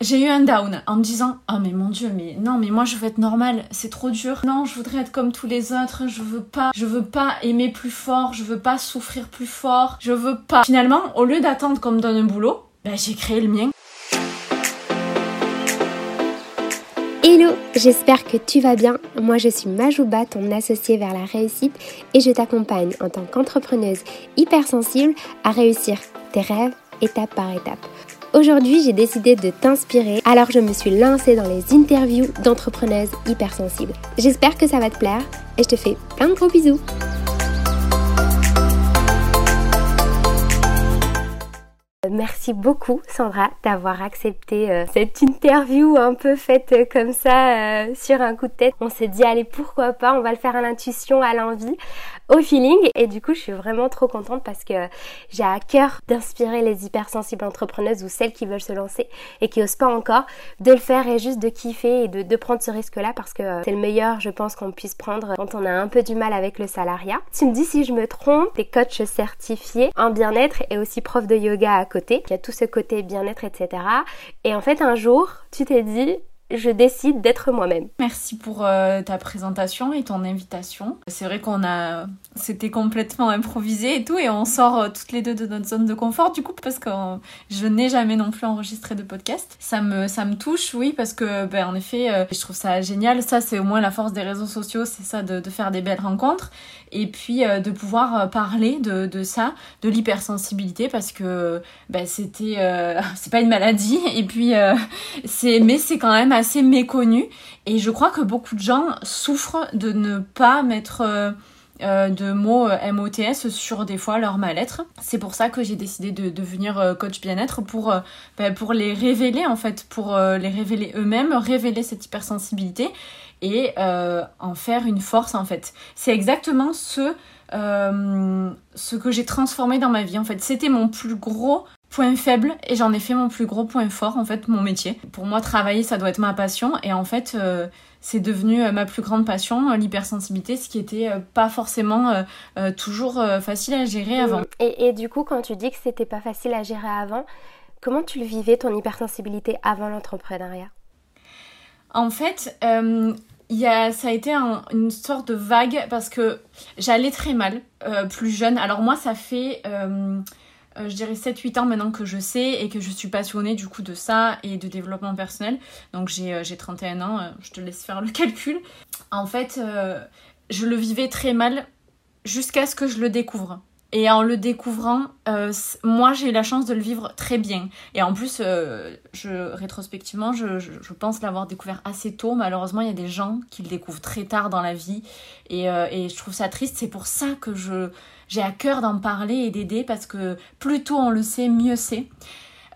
J'ai eu un down en me disant oh mais mon dieu mais non mais moi je veux être normale. C'est trop dur. Non je voudrais être comme tous les autres. Je veux pas je veux pas aimer plus fort. Je veux pas souffrir plus fort. Je veux pas finalement au lieu d'attendre qu'on me donne un boulot ben, j'ai créé le mien. Hello, j'espère que tu vas bien. Moi je suis Majouba, ton associée vers la réussite et je t'accompagne en tant qu'entrepreneuse hypersensible à réussir tes rêves étape par étape. Aujourd'hui, j'ai décidé de t'inspirer, alors je me suis lancée dans les interviews d'entrepreneuses hypersensibles. J'espère que ça va te plaire et je te fais plein de gros bisous. Merci beaucoup Sandra d'avoir accepté euh, cette interview un peu faite euh, comme ça euh, sur un coup de tête. On s'est dit allez pourquoi pas, on va le faire à l'intuition, à l'envie, au feeling et du coup je suis vraiment trop contente parce que j'ai à cœur d'inspirer les hypersensibles entrepreneuses ou celles qui veulent se lancer et qui osent pas encore de le faire et juste de kiffer et de, de prendre ce risque là parce que c'est le meilleur je pense qu'on puisse prendre quand on a un peu du mal avec le salariat. Tu me dis si je me trompe, t'es coach certifié en bien-être et aussi prof de yoga à côté. Il y a tout ce côté bien-être, etc. Et en fait, un jour, tu t'es dit, je décide d'être moi-même. Merci pour euh, ta présentation et ton invitation. C'est vrai qu'on a, c'était complètement improvisé et tout, et on sort euh, toutes les deux de notre zone de confort du coup parce que euh, je n'ai jamais non plus enregistré de podcast. Ça me, ça me touche, oui, parce que ben en effet, je trouve ça génial. Ça, c'est au moins la force des réseaux sociaux, c'est ça de, faire des belles rencontres et puis de pouvoir parler de, de ça, de l'hypersensibilité parce que ben c'était, c'est pas une maladie. Et puis c'est, mais c'est quand même assez méconnu. Et je crois que beaucoup de gens souffrent de ne pas mettre euh, euh, de mots euh, MOTS sur des fois leur mal-être. C'est pour ça que j'ai décidé de devenir coach bien-être pour, ben, pour les révéler en fait, pour les révéler eux-mêmes, révéler cette hypersensibilité et en faire une force en fait. C'est exactement ce, ce que j'ai transformé dans ma vie en fait. C'était mon plus gros point faible et j'en ai fait mon plus gros point fort en fait mon métier. Pour moi travailler ça doit être ma passion et en fait euh, c'est devenu euh, ma plus grande passion, euh, l'hypersensibilité, ce qui était pas forcément toujours facile à gérer avant. Et, et, du coup quand tu dis que c'était pas facile à gérer avant, comment tu le vivais ton hypersensibilité avant l'entrepreneuriat? En fait il y a, ça a été une sorte de vague parce que j'allais très mal plus jeune. Alors moi ça fait euh, je dirais 7-8 ans maintenant que je sais et que je suis passionnée du coup de ça et de développement personnel. Donc j'ai 31 euh, ans, euh, je te laisse faire le calcul. En fait, je le vivais très mal jusqu'à ce que je le découvre. Et en le découvrant, moi j'ai eu la chance de le vivre très bien. Et en plus, je, rétrospectivement, je, je pense l'avoir découvert assez tôt. Malheureusement, il y a des gens qui le découvrent très tard dans la vie. Et, et je trouve ça triste. C'est pour ça que je, j'ai à cœur d'en parler et d'aider parce que plus tôt on le sait, mieux c'est.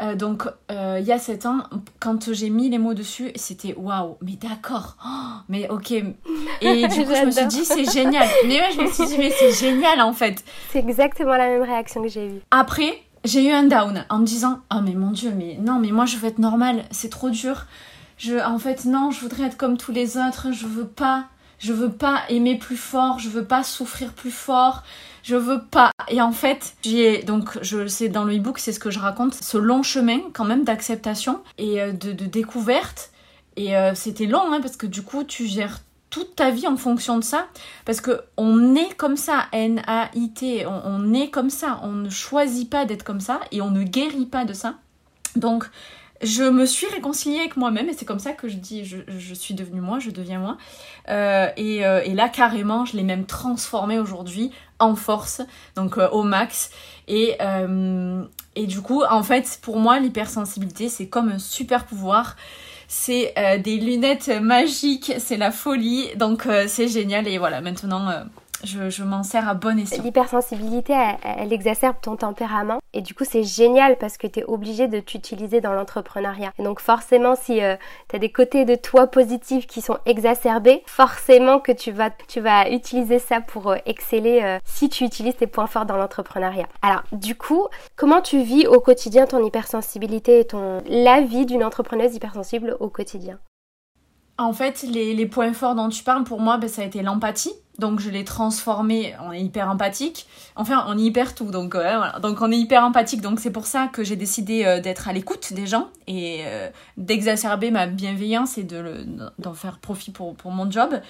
Euh, donc euh, il y a 7 ans, quand j'ai mis les mots dessus, c'était waouh, mais d'accord, oh, mais ok. Et du coup je me suis dit c'est génial. Mais ouais, je me suis dit mais c'est génial en fait. C'est exactement la même réaction que j'ai eue. Après, j'ai eu un down en me disant oh mais mon dieu, mais non, mais moi je veux être normale, c'est trop dur. Je, en fait non, je voudrais être comme tous les autres, je veux pas, je veux pas aimer plus fort, je veux pas souffrir plus fort je veux pas. Et en fait, j'ai donc je sais dans le e-book, c'est ce que je raconte, ce long chemin quand même d'acceptation et euh, de, découverte. Et euh, c'était long hein, parce que du coup, tu gères toute ta vie en fonction de ça parce que on est comme ça N A I T on, on est comme ça on ne choisit pas d'être comme ça et on ne guérit pas de ça donc je me suis réconciliée avec moi-même et c'est comme ça que je dis je, suis devenue moi, je deviens moi. Euh, euh, et, là carrément, je l'ai même transformée aujourd'hui en force, donc euh, au max. Et, et du coup, en fait, pour moi, l'hypersensibilité, c'est comme un super pouvoir. C'est des lunettes magiques, c'est la folie, donc c'est génial. Et voilà, maintenant, je, m'en sers à bon escient. L'hypersensibilité, elle, exacerbe ton tempérament et du coup c'est génial parce que tu es obligé de t'utiliser dans l'entrepreneuriat. Et donc forcément si euh, tu as des côtés de toi positifs qui sont exacerbés, forcément que tu vas, tu vas utiliser ça pour euh, exceller euh, si tu utilises tes points forts dans l'entrepreneuriat. Alors du coup, comment tu vis au quotidien ton hypersensibilité et ton la vie d'une entrepreneuse hypersensible au quotidien? En fait, les, points forts dont tu parles, pour moi, ben, ça a été l'empathie. Donc je l'ai transformé en hyper empathique. Enfin, on est hyper tout. Donc euh, voilà. Donc on est hyper empathique. Donc c'est pour ça que j'ai décidé euh, d'être à l'écoute des gens et euh, d'exacerber ma bienveillance et de d'en faire profit pour, pour mon job.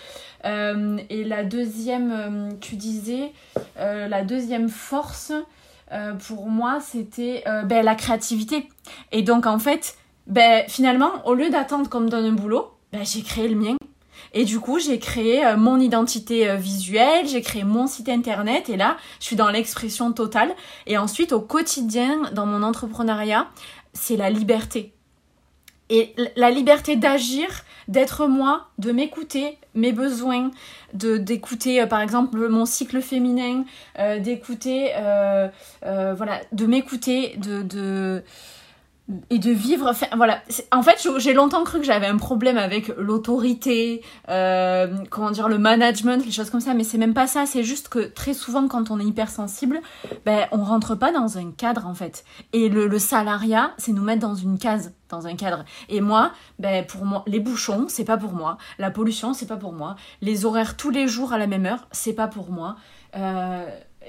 et la deuxième, tu disais, la deuxième force pour moi, c'était ben, la créativité. Et donc en fait, ben, finalement, au lieu d'attendre qu'on me donne un boulot, ben, j'ai créé le mien. Et du coup, j'ai créé euh, mon identité euh, visuelle, j'ai créé mon site internet et là, je suis dans l'expression totale. Et ensuite, au quotidien, dans mon entrepreneuriat, c'est la liberté. Et la liberté d'agir, d'être moi, de m'écouter, mes besoins, d'écouter euh, par exemple mon cycle féminin, d'écouter, voilà, de m'écouter, de et de vivre enfin, voilà. En fait j'ai longtemps cru que j'avais un problème avec l'autorité euh, comment dire le management les choses comme ça mais c'est même pas ça. C'est juste que très souvent quand on est hypersensible ben on rentre pas dans un cadre en fait. Et le, salariat c'est nous mettre dans une case dans un cadre. Et moi ben pour moi les bouchons c'est pas pour moi. La pollution c'est pas pour moi. Les horaires tous les jours à la même heure c'est pas pour moi. Euh,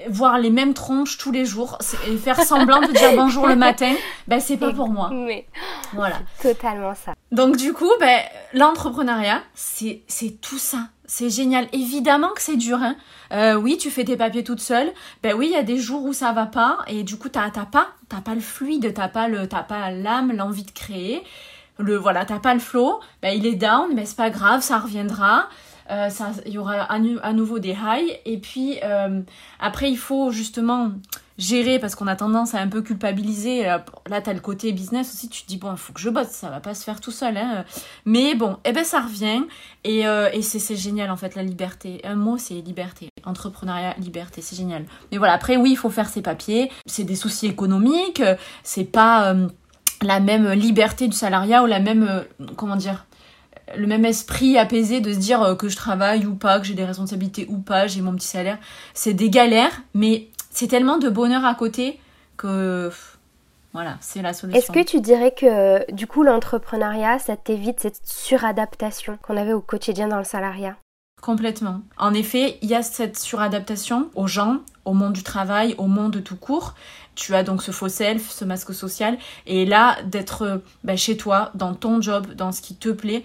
voir les mêmes tronches tous les jours et faire semblant de dire bonjour le matin, ben c'est pas pour moi. Mais voilà. Totalement ça. Donc du coup, ben l'entrepreneuriat, c'est c'est tout ça. C'est génial. Évidemment que c'est dur. Hein. Euh, oui, tu fais tes papiers toute seule. Ben oui, il y a des jours où ça va pas et du coup t'as t'as pas t'as pas le fluide, t'as pas le t'as pas l'âme, l'envie de créer. Le voilà, t'as pas le flow. Ben il est down, mais c'est pas grave, ça reviendra. Euh, il y aura à, nouveau des highs. Et puis euh, après, il faut justement gérer parce qu'on a tendance à un peu culpabiliser. Euh, là, tu as le côté business aussi. Tu te dis, bon, il faut que je bosse, ça va pas se faire tout seul. Hein. Mais bon, eh ben, ça revient. Et, et c'est génial en fait, la liberté. Un mot, c'est liberté. Entrepreneuriat, liberté, c'est génial. Mais voilà, après, oui, il faut faire ses papiers. C'est des soucis économiques. C'est pas la même liberté du salariat ou la même, comment dire, le même esprit apaisé de se dire euh, que je travaille ou pas, que j'ai des responsabilités ou pas, j'ai mon petit salaire. C'est des galères, mais c'est tellement de bonheur à côté que voilà, c'est la solution. Est-ce que tu dirais que du coup l'entrepreneuriat, ça t'évite cette suradaptation qu'on avait au quotidien dans le salariat? Complètement. En effet, il y a cette suradaptation aux gens, au monde du travail, au monde tout court. Tu as donc ce faux self, ce masque social. Et là, d'être bah, chez toi, dans ton job, dans ce qui te plaît,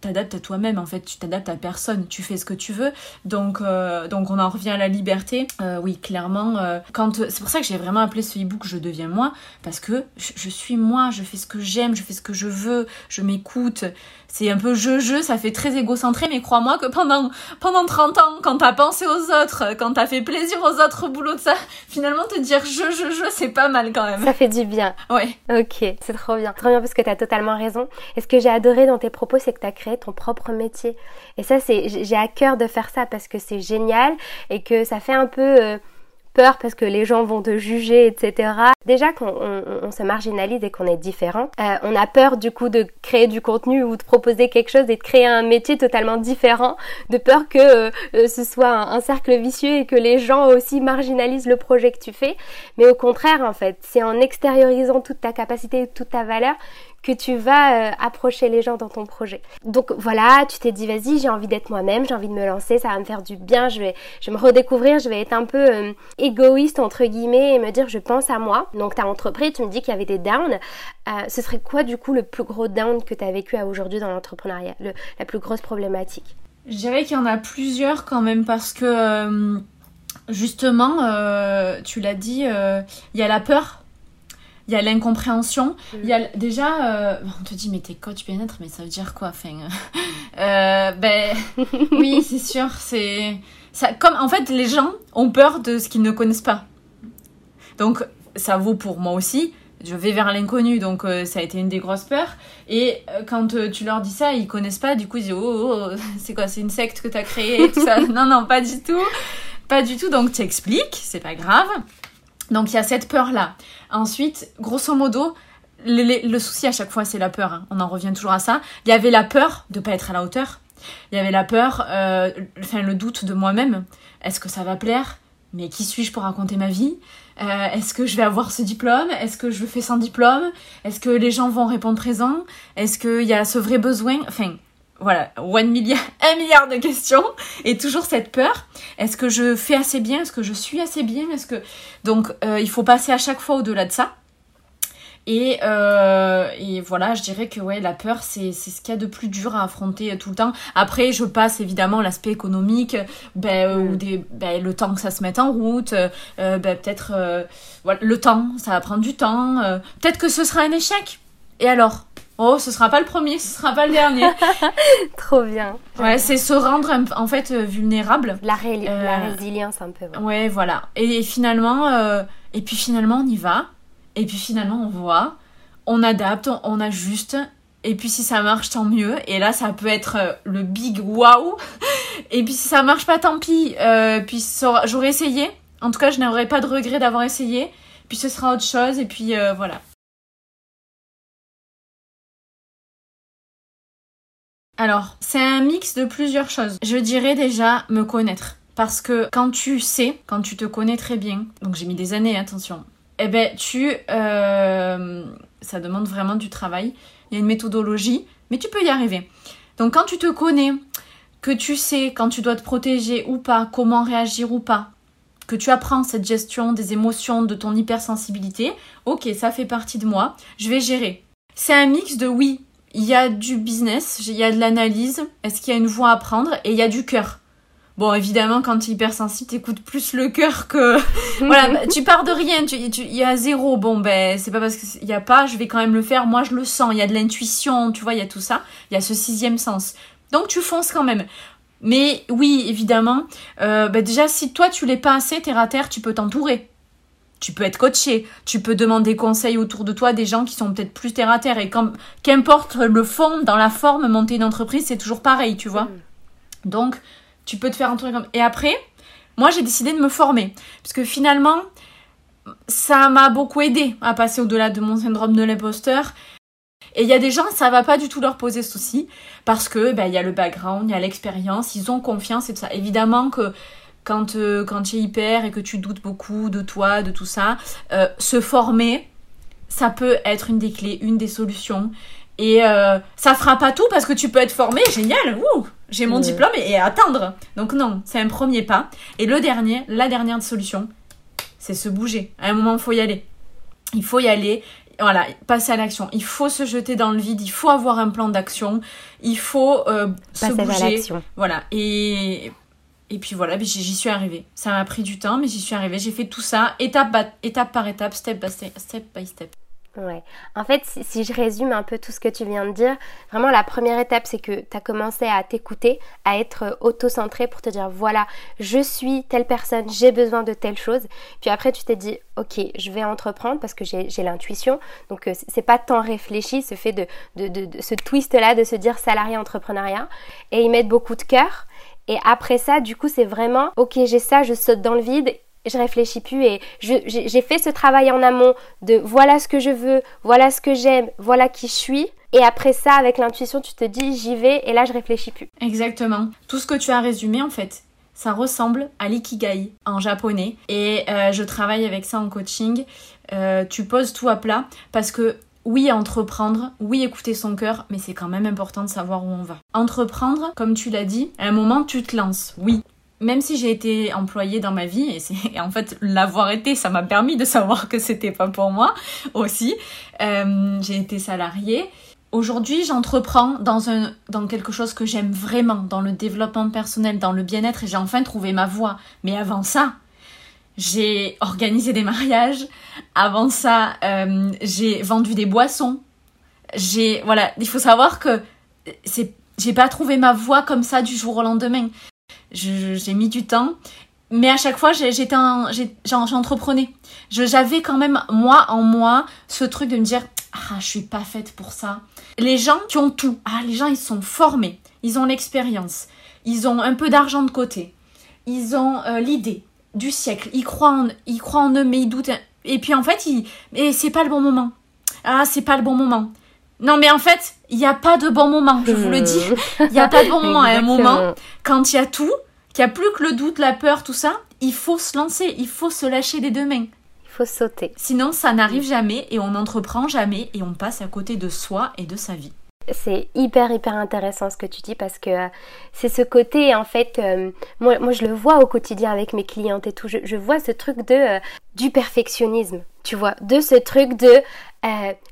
t'adaptes à toi-même en fait, tu t'adaptes à personne, tu fais ce que tu veux. Donc, euh, donc on en revient à la liberté. Euh, oui, clairement, euh, quand c'est pour ça que j'ai vraiment appelé ce e-book Je deviens moi parce que je, suis moi, je fais ce que j'aime, je fais ce que je veux, je m'écoute. C'est un peu je-je, ça fait très égocentré, mais crois-moi que pendant, pendant 30 ans, quand t'as pensé aux autres, quand t'as fait plaisir aux autres au boulot de ça, finalement te dire je-je-je, c'est pas mal quand même. Ça fait du bien. Ouais. Ok, c'est trop bien. Trop bien parce que t'as totalement raison. Et ce que j'ai adoré dans tes propos, c'est que t'as créé ton propre métier. Et ça, c'est, j'ai à cœur de faire ça parce que c'est génial et que ça fait un peu euh, peur parce que les gens vont te juger, etc. Déjà qu'on on, se marginalise et qu'on est différent, euh, on a peur du coup de créer du contenu ou de proposer quelque chose et de créer un métier totalement différent, de peur que euh, ce soit un, un, cercle vicieux et que les gens aussi marginalisent le projet que tu fais. Mais au contraire, en fait, c'est en extériorisant toute ta capacité, toute ta valeur que tu vas euh, approcher les gens dans ton projet. Donc voilà, tu t'es dit vas-y, j'ai envie d'être moi-même, j'ai envie de me lancer, ça va me faire du bien, je vais, je vais me redécouvrir, je vais être un peu euh, égoïste entre guillemets et me dire je pense à moi. Donc tu as entrepris, tu me dis qu'il y avait des downs. Euh, ce serait quoi du coup le plus gros down que tu as vécu à aujourd'hui dans l'entrepreneuriat, la plus grosse problématique? Je dirais qu'il y en a plusieurs quand même parce que justement, tu l'as dit, il y a la peur il y a l'incompréhension, il y a déjà, euh, on te dit mais t'es coach bien-être, mais ça veut dire quoi enfin, euh, Ben oui, c'est sûr, c'est ça. Comme en fait, les gens ont peur de ce qu'ils ne connaissent pas. Donc ça vaut pour moi aussi. Je vais vers l'inconnu, donc euh, ça a été une des grosses peurs. Et quand tu leur dis ça, ils connaissent pas, du coup ils disent oh, oh, oh c'est quoi, c'est une secte que t'as créée, tout ça. non non, pas du tout, pas du tout. Donc tu expliques, c'est pas grave. Donc il y a cette peur-là. Ensuite, grosso modo, le, souci à chaque fois, c'est la peur. Hein. On en revient toujours à ça. Il y avait la peur de pas être à la hauteur. Il y avait la peur, euh, enfin le doute de moi-même. Est-ce que ça va plaire? Mais qui suis-je pour raconter ma vie? Euh, Est-ce que je vais avoir ce diplôme? Est-ce que je fais sans diplôme? Est-ce que les gens vont répondre présent? Est-ce qu'il y a ce vrai besoin? Enfin, voilà, one milliard, un milliard de questions et toujours cette peur. Est-ce que je fais assez bien? Est-ce que je suis assez bien? Est-ce que donc euh, il faut passer à chaque fois au-delà de ça. Et, euh, et voilà, je dirais que ouais, la peur, c'est ce qu'il y a de plus dur à affronter tout le temps. Après, je passe évidemment l'aspect économique, ben, euh, ou mm. des, ben, le temps que ça se mette en route, ben, peut-être voilà, le temps, ça va prendre du temps. peut-être que ce sera un échec. Et alors? Oh, ce sera pas le premier, ce sera pas le dernier. Trop bien. Ouais, c'est se rendre en fait euh, vulnérable. La, la, résilience un peu. Ouais, voilà. Et, finalement, euh, et puis finalement on y va. Et puis finalement on voit, on adapte, on, ajuste. Et puis si ça marche, tant mieux. Et là, ça peut être euh, le big wow. Et puis si ça marche pas, tant pis. puis j'aurais essayé. En tout cas, je n'aurais pas de regret d'avoir essayé. Puis ce sera autre chose. Et puis voilà. Alors, c'est un mix de plusieurs choses. Je dirais déjà me connaître. Parce que quand tu sais, quand tu te connais très bien, donc j'ai mis des années, attention, eh ben tu... Euh, ça demande vraiment du travail. Il y a une méthodologie, mais tu peux y arriver. Donc quand tu te connais, que tu sais quand tu dois te protéger ou pas, comment réagir ou pas, que tu apprends cette gestion des émotions, de ton hypersensibilité, ok, ça fait partie de moi, je vais gérer. C'est un mix de oui, il y a du business, il y a de l'analyse, est-ce qu'il y a une voie à prendre et il y a du cœur. Bon, évidemment, quand tu es hypersensible, t'écoutes plus le cœur que... voilà, bah, tu pars de rien, il y a zéro. Bon, ben, c'est pas parce qu'il y a pas, je vais quand même le faire. Moi, je le sens, il y a de l'intuition, tu vois, il y a tout ça. Il y a ce sixième sens. Donc, tu fonces quand même. Mais oui, évidemment, euh, bah, déjà, si toi, tu l'es pas assez terre à terre, tu peux t'entourer tu peux être coaché, tu peux demander conseil autour de toi des gens qui sont peut-être plus terre à terre et qu'importe le fond, dans la forme, monter une entreprise, c'est toujours pareil, tu vois. Mm. Donc, tu peux te faire un truc comme... Et après, moi, j'ai décidé de me former. Parce que finalement, ça m'a beaucoup aidé à passer au-delà de mon syndrome de l'imposteur. Et il y a des gens, ça va pas du tout leur poser souci parce que ben il y a le background, il y a l'expérience, ils ont confiance et tout ça. Évidemment que quand, euh, quand tu es hyper et que tu doutes beaucoup de toi, de tout ça, euh, se former, ça peut être une des clés, une des solutions. Et euh, ça fera pas tout parce que tu peux être formé, génial, ouh, j'ai mon diplôme et, attendre. Donc non, c'est un premier pas. Et le dernier, la dernière solution, c'est se bouger. À un moment, il faut y aller. Il faut y aller. Voilà, passer à l'action. Il faut se jeter dans le vide. Il faut avoir un plan d'action. Il faut se bouger. Voilà. Et et puis voilà, j'y suis arrivée. Ça m'a pris du temps, mais j'y suis arrivée. J'ai fait tout ça, étape, par étape, step by step, step by step. Ouais. En fait, si, je résume un peu tout ce que tu viens de dire, vraiment la première étape, c'est que tu as commencé à t'écouter, à être auto-centré pour te dire voilà, je suis telle personne, j'ai besoin de telle chose. Puis après, tu t'es dit ok, je vais entreprendre parce que j'ai l'intuition. Donc, euh, c'est pas tant réfléchi ce fait de, de, ce twist-là de se dire salarié entrepreneuriat et y mettre beaucoup de cœur. Et après ça, du coup, c'est vraiment, ok, j'ai ça, je saute dans le vide je réfléchis plus et j'ai fait ce travail en amont de voilà ce que je veux, voilà ce que j'aime, voilà qui je suis. Et après ça, avec l'intuition, tu te dis j'y vais et là je réfléchis plus. Exactement. Tout ce que tu as résumé en fait, ça ressemble à l'ikigai en japonais et euh, je travaille avec ça en coaching. Euh, tu poses tout à plat parce que oui, entreprendre, oui, écouter son cœur, mais c'est quand même important de savoir où on va. Entreprendre, comme tu l'as dit, à un moment, tu te lances, oui. Même si j'ai été employée dans ma vie, et, en fait, l'avoir été, ça m'a permis de savoir que c'était pas pour moi aussi. Euh, j'ai été salariée. Aujourd'hui, j'entreprends dans, dans quelque chose que j'aime vraiment, dans le développement personnel, dans le bien-être, et j'ai enfin trouvé ma voie. Mais avant ça, j'ai organisé des mariages. Avant ça, euh, j'ai vendu des boissons. J'ai voilà, il faut savoir que c'est j'ai pas trouvé ma voie comme ça du jour au lendemain. J'ai mis du temps, mais à chaque fois j'entreprenais. J'avais quand même moi en moi ce truc de me dire ah je suis pas faite pour ça. Les gens qui ont tout, ah les gens ils sont formés, ils ont l'expérience, ils ont un peu d'argent de côté, ils ont euh, l'idée, du siècle. Ils croient en, ils croient en eux, mais ils doutent. Et puis en fait, ils, et c'est pas le bon moment. Ah, c'est pas le bon moment. Non, mais en fait, il n'y a pas de bon moment, je vous le dis. Il n'y a pas de bon moment. À un moment, quand il y a tout, qu'il n'y a plus que le doute, la peur, tout ça, il faut se lancer, il faut se lâcher des deux mains. Il faut sauter. Sinon, ça n'arrive jamais et on n'entreprend jamais et on passe à côté de soi et de sa vie. C'est hyper hyper intéressant ce que tu dis parce que euh, c'est ce côté en fait euh, moi, moi je le vois au quotidien avec mes clientes et tout. Je, vois ce truc de euh, du perfectionnisme tu vois. De ce truc de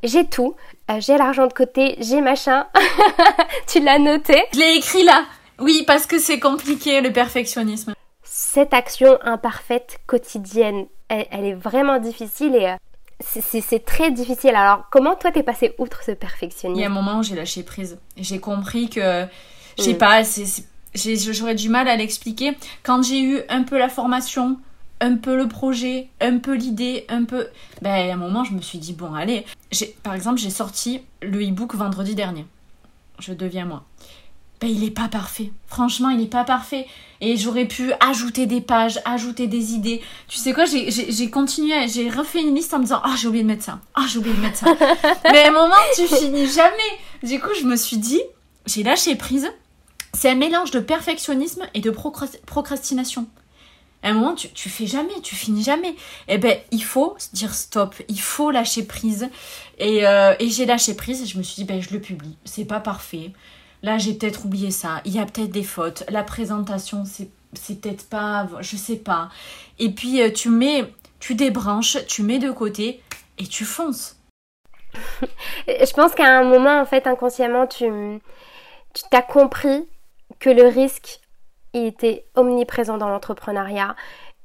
j'ai tout j'ai l'argent de côté j'ai machin. Tu l'as noté? Je l'ai écrit là. Oui parce que c'est compliqué le perfectionnisme. Cette action imparfaite quotidienne elle est vraiment difficile et c'est très difficile. Alors, comment toi t'es passé outre ce perfectionnisme? Il y a un moment où j'ai lâché prise. J'ai compris que, je sais mm. pas, j'aurais du mal à l'expliquer. Quand j'ai eu un peu la formation, un peu le projet, un peu l'idée, un peu. Ben, à un moment, je me suis dit, bon, allez. Par exemple, j'ai sorti le e-book vendredi dernier. Je deviens moi ben, il est pas parfait. Franchement, il est pas parfait. Et j'aurais pu ajouter des pages, ajouter des idées. Tu sais quoi, j'ai continué, j'ai refait une liste en me disant Ah, j'ai oublié de mettre ça. Ah, j'ai oublié de mettre ça. Mais à un moment, tu finis jamais. Du coup, je me suis dit J'ai lâché prise. C'est un mélange de perfectionnisme et de procrastination. À un moment, tu, tu fais jamais, tu finis jamais. Eh ben, il faut dire stop, il faut lâcher prise. Et, euh, et j'ai lâché prise et je me suis dit, ben, je le publie. C'est pas parfait. Là, j'ai peut-être oublié ça. Il y a peut-être des fautes. La présentation, c'est, peut-être pas. Je sais pas. Et puis, euh, tu mets. Tu débranches, tu mets de côté et tu fonces. je pense qu'à un moment, en fait, inconsciemment, tu, tu t'as compris que le risque était omniprésent dans l'entrepreneuriat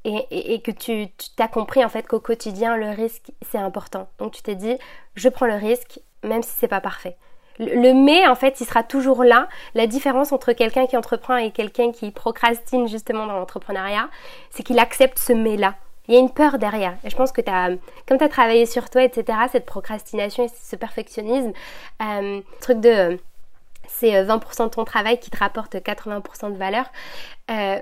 et, et, que tu, tu t'as compris en fait qu'au quotidien le risque c'est important. Donc tu t'es dit je prends le risque même si c'est pas parfait. Le mais, en fait, il sera toujours là. La différence entre quelqu'un qui entreprend et quelqu'un qui procrastine justement dans l'entrepreneuriat, c'est qu'il accepte ce mais-là. Il y a une peur derrière. Et je pense que as, comme tu as travaillé sur toi, etc., cette procrastination et ce perfectionnisme, euh, truc de c'est 20% euh, de ton travail qui te rapporte 80% de valeur. Euh,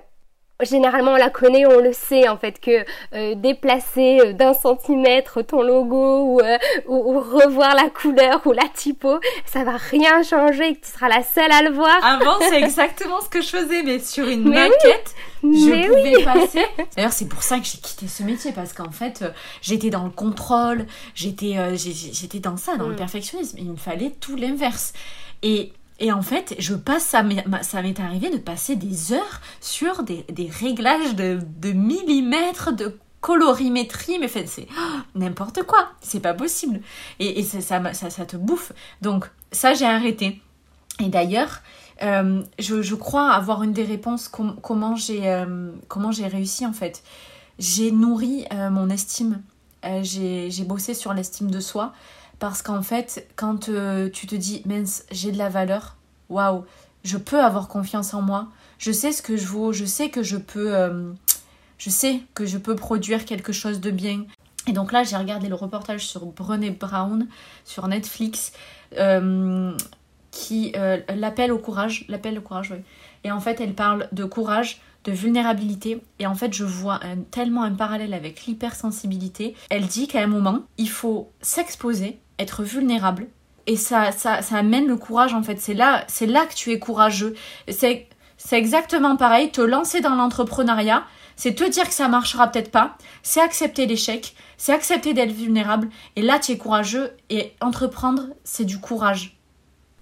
généralement on la connaît, on le sait en fait que euh, déplacer euh, d'un centimètre ton logo euh, ou, ou, revoir la couleur ou la typo, ça va rien changer, que tu seras la seule à le voir. Avant c'est exactement ce que je faisais, mais sur une maquette. Je pouvais passer. D'ailleurs, c'est pour ça que j'ai quitté ce métier parce qu'en fait, j'étais dans le contrôle, j'étais, j'étais dans ça, dans le mm. perfectionnisme. Il me fallait tout l'inverse. Et et en fait, je passe, ça m'est arrivé de passer des heures sur des, réglages de, millimètres, de colorimétrie, mais fait, c'est n'importe quoi, c'est pas possible. Et, ça, te bouffe. Donc, ça, j'ai arrêté. Et d'ailleurs, euh, je, crois avoir une des réponses comment j'ai euh, comment j'ai réussi en fait. J'ai nourri euh, mon estime. j'ai bossé sur l'estime de soi. Parce qu'en fait, quand euh, tu te dis, mince, j'ai de la valeur, waouh, je peux avoir confiance en moi, je sais ce que je vaux, je sais que je peux, euh, je sais que je peux produire quelque chose de bien. Et donc là, j'ai regardé le reportage sur Brené Brown sur Netflix, euh, qui l'appelle au courage, l'appel au courage, oui. Et en fait, elle parle de courage, de vulnérabilité. Et en fait, je vois tellement un parallèle avec l'hypersensibilité. Elle dit qu'à un moment, il faut s'exposer, être vulnérable. Et ça, ça, ça amène le courage en fait. C'est là, c'est là que tu es courageux. C'est, c'est exactement pareil. Te lancer dans l'entrepreneuriat, c'est te dire que ça marchera peut-être pas. C'est accepter l'échec. C'est accepter d'être vulnérable. Et là, tu es courageux. Et entreprendre, c'est du courage.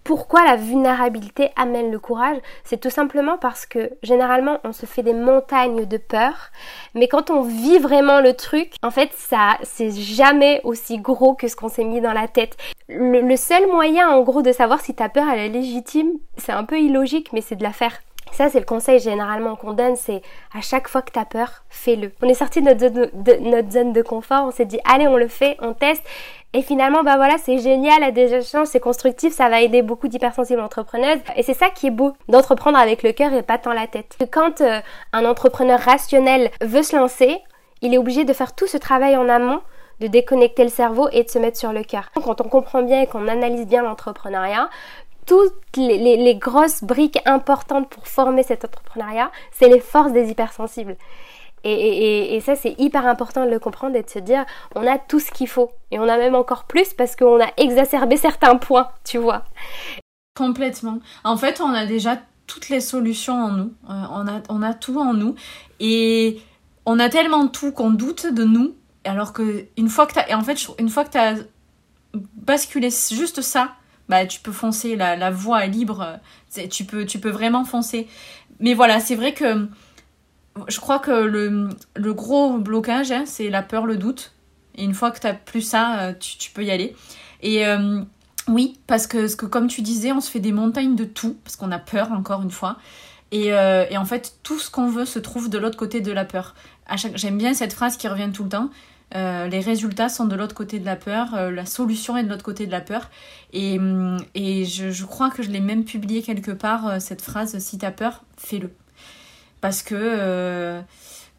Pourquoi la vulnérabilité amène le courage C'est tout simplement parce que généralement on se fait des montagnes de peur, mais quand on vit vraiment le truc, en fait ça c'est jamais aussi gros que ce qu'on s'est mis dans la tête. Le, seul moyen en gros de savoir si ta peur elle est légitime, c'est un peu illogique, mais c'est de la faire. Ça, c'est le conseil généralement qu'on donne, c'est à chaque fois que tu as peur, fais-le. On est sorti de notre, zone de, confort, on s'est dit, allez, on le fait, on teste. Et finalement, bah voilà, c'est génial, à des c'est constructif, ça va aider beaucoup d'hypersensibles entrepreneuses. Et c'est ça qui est beau, d'entreprendre avec le cœur et pas tant la tête. Quand euh, un entrepreneur rationnel veut se lancer, il est obligé de faire tout ce travail en amont de déconnecter le cerveau et de se mettre sur le cœur. Quand on comprend bien et qu'on analyse bien l'entrepreneuriat, toutes les, grosses briques importantes pour former cet entrepreneuriat, c'est les forces des hypersensibles. Et, ça, c'est hyper important de le comprendre et de se dire, on a tout ce qu'il faut. Et on a même encore plus parce qu'on a exacerbé certains points, tu vois. Complètement. En fait, on a déjà toutes les solutions en nous. Euh, on, a, on a tout en nous. Et on a tellement tout qu'on doute de nous. Alors que une fois que tu as... Et en fait, une fois que tu as basculé juste ça, bah tu peux foncer, la, la voie est libre, tu peux, tu peux vraiment foncer. Mais voilà, c'est vrai que je crois que le, le gros blocage, hein, c'est la peur, le doute. Et une fois que tu plus ça, euh, tu, peux y aller. Et euh, oui, parce que, que, comme tu disais, on se fait des montagnes de tout, parce qu'on a peur, encore une fois. Et, euh, et en fait, tout ce qu'on veut se trouve de l'autre côté de la peur. J'aime bien cette phrase qui revient tout le temps. Euh, les résultats sont de l'autre côté de la peur, euh, la solution est de l'autre côté de la peur. Et, et je, je, crois que je l'ai même publié quelque part, cette phrase, si t'as peur, fais-le. Parce que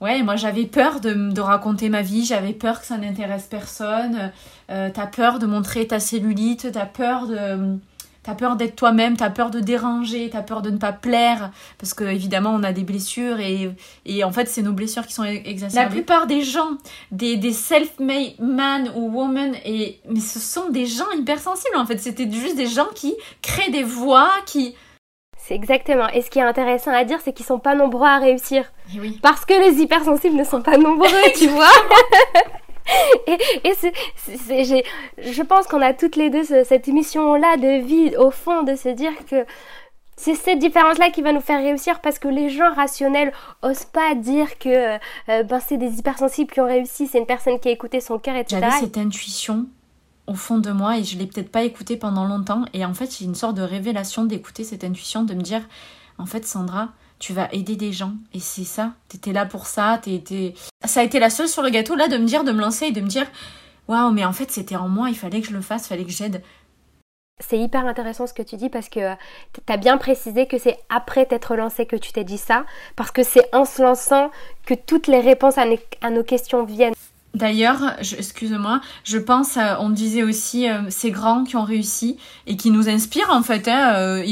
Ouais, moi j'avais peur de, de, raconter ma vie, j'avais peur que ça n'intéresse personne. Euh, t'as peur de montrer ta cellulite, t'as peur de. T'as peur d'être toi-même, t'as peur de déranger, t'as peur de ne pas plaire, parce que évidemment on a des blessures et, et en fait c'est nos blessures qui sont exacerbées. La plupart des gens, des, des self-made man ou woman, et, mais ce sont des gens hypersensibles en fait, c'était juste des gens qui créent des voix, qui, exactement. Et ce qui est intéressant à dire, c'est qu'ils sont pas nombreux à réussir. Eh oui. Parce que les hypersensibles ne sont pas nombreux, tu vois. et, et je pense qu'on a toutes les deux cette mission-là de vie, au fond, de se dire que c'est cette différence-là qui va nous faire réussir parce que les gens rationnels osent pas dire que euh, ben, c'est des hypersensibles qui ont réussi, c'est une personne qui a écouté son cœur, etc. J'avais cette intuition au fond de moi et je l'ai peut-être pas écouté pendant longtemps. Et en fait, j'ai une sorte de révélation d'écouter cette intuition, de me dire, en fait, Sandra, tu vas aider des gens. Et c'est ça, t'étais là pour ça, t'étais... Ça a été la seule sur le gâteau, là, de me dire, de me lancer et de me dire, waouh, mais en fait, c'était en moi, il fallait que je le fasse, il fallait que j'aide. C'est hyper intéressant ce que tu dis parce que euh, tu as bien précisé que c'est après t'être lancé que tu t'es dit ça, parce que c'est en se lançant que toutes les réponses à, nos questions viennent. D'ailleurs, excuse-moi, je pense, on disait aussi euh, ces grands qui ont réussi et qui nous inspirent en fait. Hein, euh,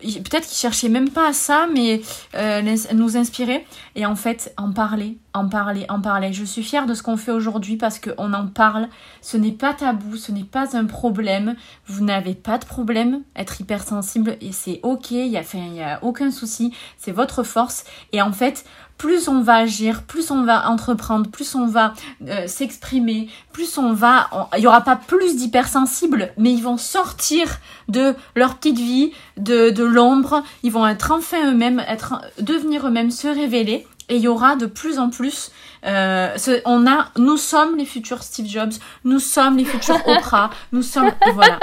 peut-être qu'ils cherchaient même pas à ça, mais euh, nous inspirer et en fait en parler, en parler, en parler. Je suis fière de ce qu'on fait aujourd'hui parce qu'on en parle. Ce n'est pas tabou, ce n'est pas un problème. Vous n'avez pas de problème. Être hypersensible et c'est ok. Il y a, a aucun souci. C'est votre force et en fait plus on va agir, plus on va entreprendre, plus on va euh, s'exprimer, plus on va... Il n'y aura pas plus d'hypersensibles, mais ils vont sortir de leur petite vie, de, de l'ombre, ils vont être enfin eux-mêmes, être, devenir eux-mêmes, se révéler. Et il y aura de plus en plus, euh, ce, on a, nous sommes les futurs Steve Jobs, nous sommes les futurs Oprah, nous sommes, voilà.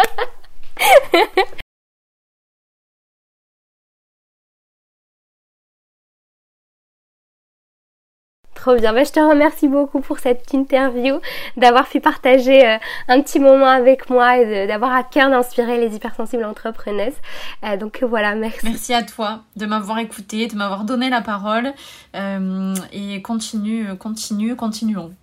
Bien. Bah, je te remercie beaucoup pour cette interview, d'avoir pu partager euh, un petit moment avec moi et d'avoir à cœur d'inspirer les hypersensibles entrepreneuses. Euh, donc voilà, merci. Merci à toi de m'avoir écouté, de m'avoir donné la parole euh, et continue, continue, continuons.